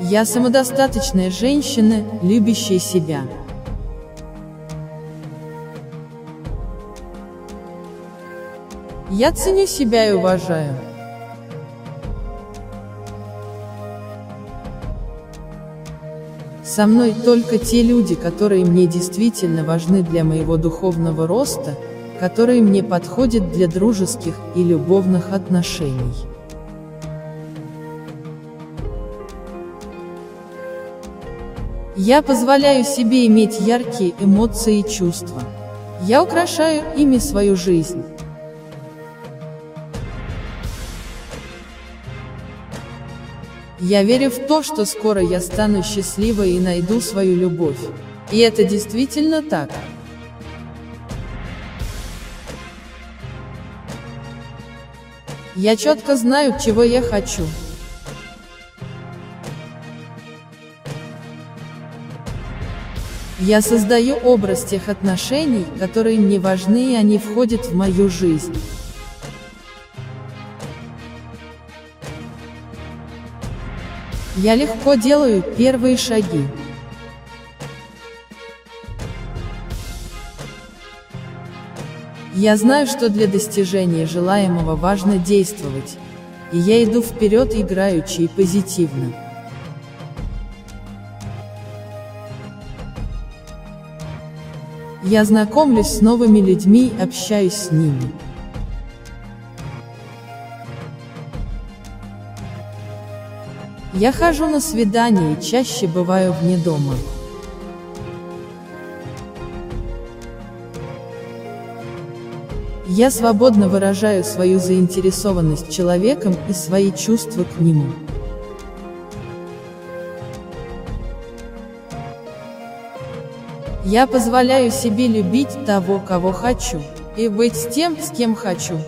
Я самодостаточная женщина, любящая себя. Я ценю себя и уважаю. Со мной только те люди, которые мне действительно важны для моего духовного роста, которые мне подходят для дружеских и любовных отношений. Я позволяю себе иметь яркие эмоции и чувства. Я украшаю ими свою жизнь. Я верю в то, что скоро я стану счастливой и найду свою любовь. И это действительно так. Я четко знаю, чего я хочу. Я создаю образ тех отношений, которые мне важны и они входят в мою жизнь. Я легко делаю первые шаги. Я знаю, что для достижения желаемого важно действовать, и я иду вперед играючи и позитивно. Я знакомлюсь с новыми людьми, общаюсь с ними. Я хожу на свидания и чаще бываю вне дома. Я свободно выражаю свою заинтересованность человеком и свои чувства к нему. Я позволяю себе любить того, кого хочу, и быть с тем, с кем хочу.